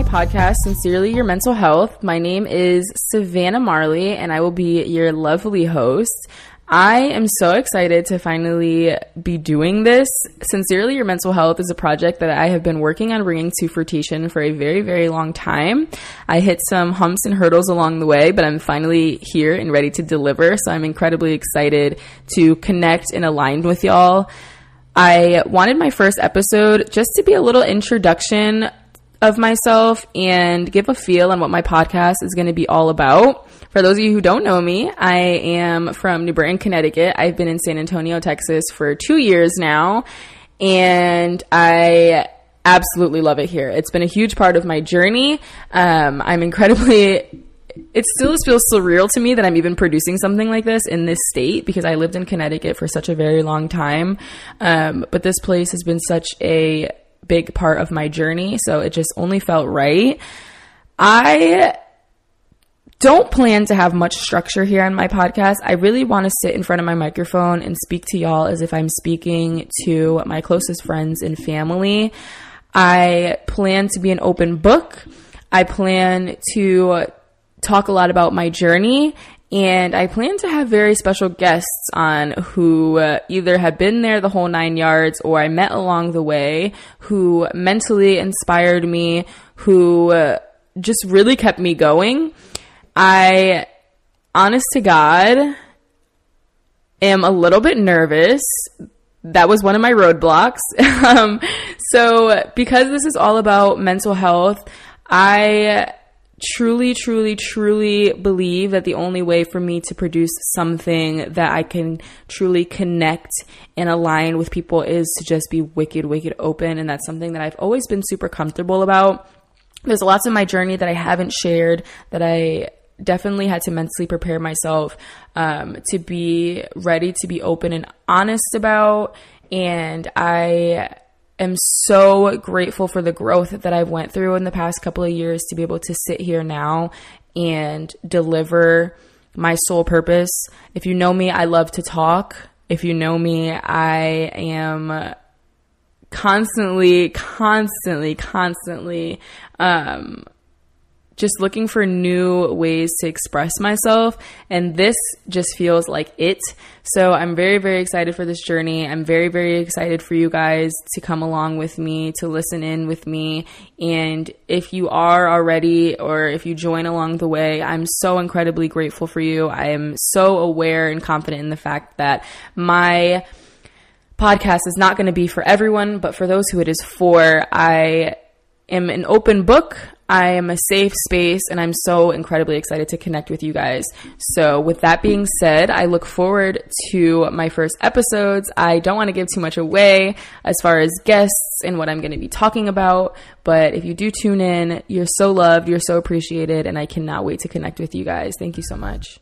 podcast, Sincerely Your Mental Health. My name is Savannah Marley, and I will be your lovely host. I am so excited to finally be doing this. Sincerely Your Mental Health is a project that I have been working on bringing to fruition for a very, very long time. I hit some humps and hurdles along the way, but I'm finally here and ready to deliver. So I'm incredibly excited to connect and align with y'all. I wanted my first episode just to be a little introduction of myself and give a feel on what my podcast is going to be all about. For those of you who don't know me, I am from New Britain, Connecticut. I've been in San Antonio, Texas for two years now, and I absolutely love it here. It's been a huge part of my journey. Um, I'm incredibly it still feels surreal to me that I'm even producing something like this in this state because I lived in Connecticut for such a very long time. Um, but this place has been such a big part of my journey, so it just only felt right. I don't plan to have much structure here on my podcast. I really want to sit in front of my microphone and speak to y'all as if I'm speaking to my closest friends and family. I plan to be an open book. I plan to talk a lot about my journey and I plan to have very special guests on who uh, either have been there the whole nine yards or I met along the way, who mentally inspired me, who uh, just really kept me going. I, honest to God, am a little bit nervous. That was one of my roadblocks. um, so, because this is all about mental health, I truly, truly, truly believe that the only way for me to produce something that I can truly connect and align with people is to just be wicked, wicked open. And that's something that I've always been super comfortable about. There's lots of my journey that I haven't shared that I definitely had to mentally prepare myself um, to be ready to be open and honest about. And I am so grateful for the growth that I've went through in the past couple of years to be able to sit here now and deliver my sole purpose. If you know me, I love to talk. If you know me, I am constantly, constantly, constantly um, just looking for new ways to express myself. And this just feels like it. So I'm very, very excited for this journey. I'm very, very excited for you guys to come along with me, to listen in with me. And if you are already, or if you join along the way, I'm so incredibly grateful for you. I am so aware and confident in the fact that my podcast is not going to be for everyone, but for those who it is for, I am an open book. I am a safe space and I'm so incredibly excited to connect with you guys. So, with that being said, I look forward to my first episodes. I don't want to give too much away as far as guests and what I'm going to be talking about, but if you do tune in, you're so loved, you're so appreciated, and I cannot wait to connect with you guys. Thank you so much.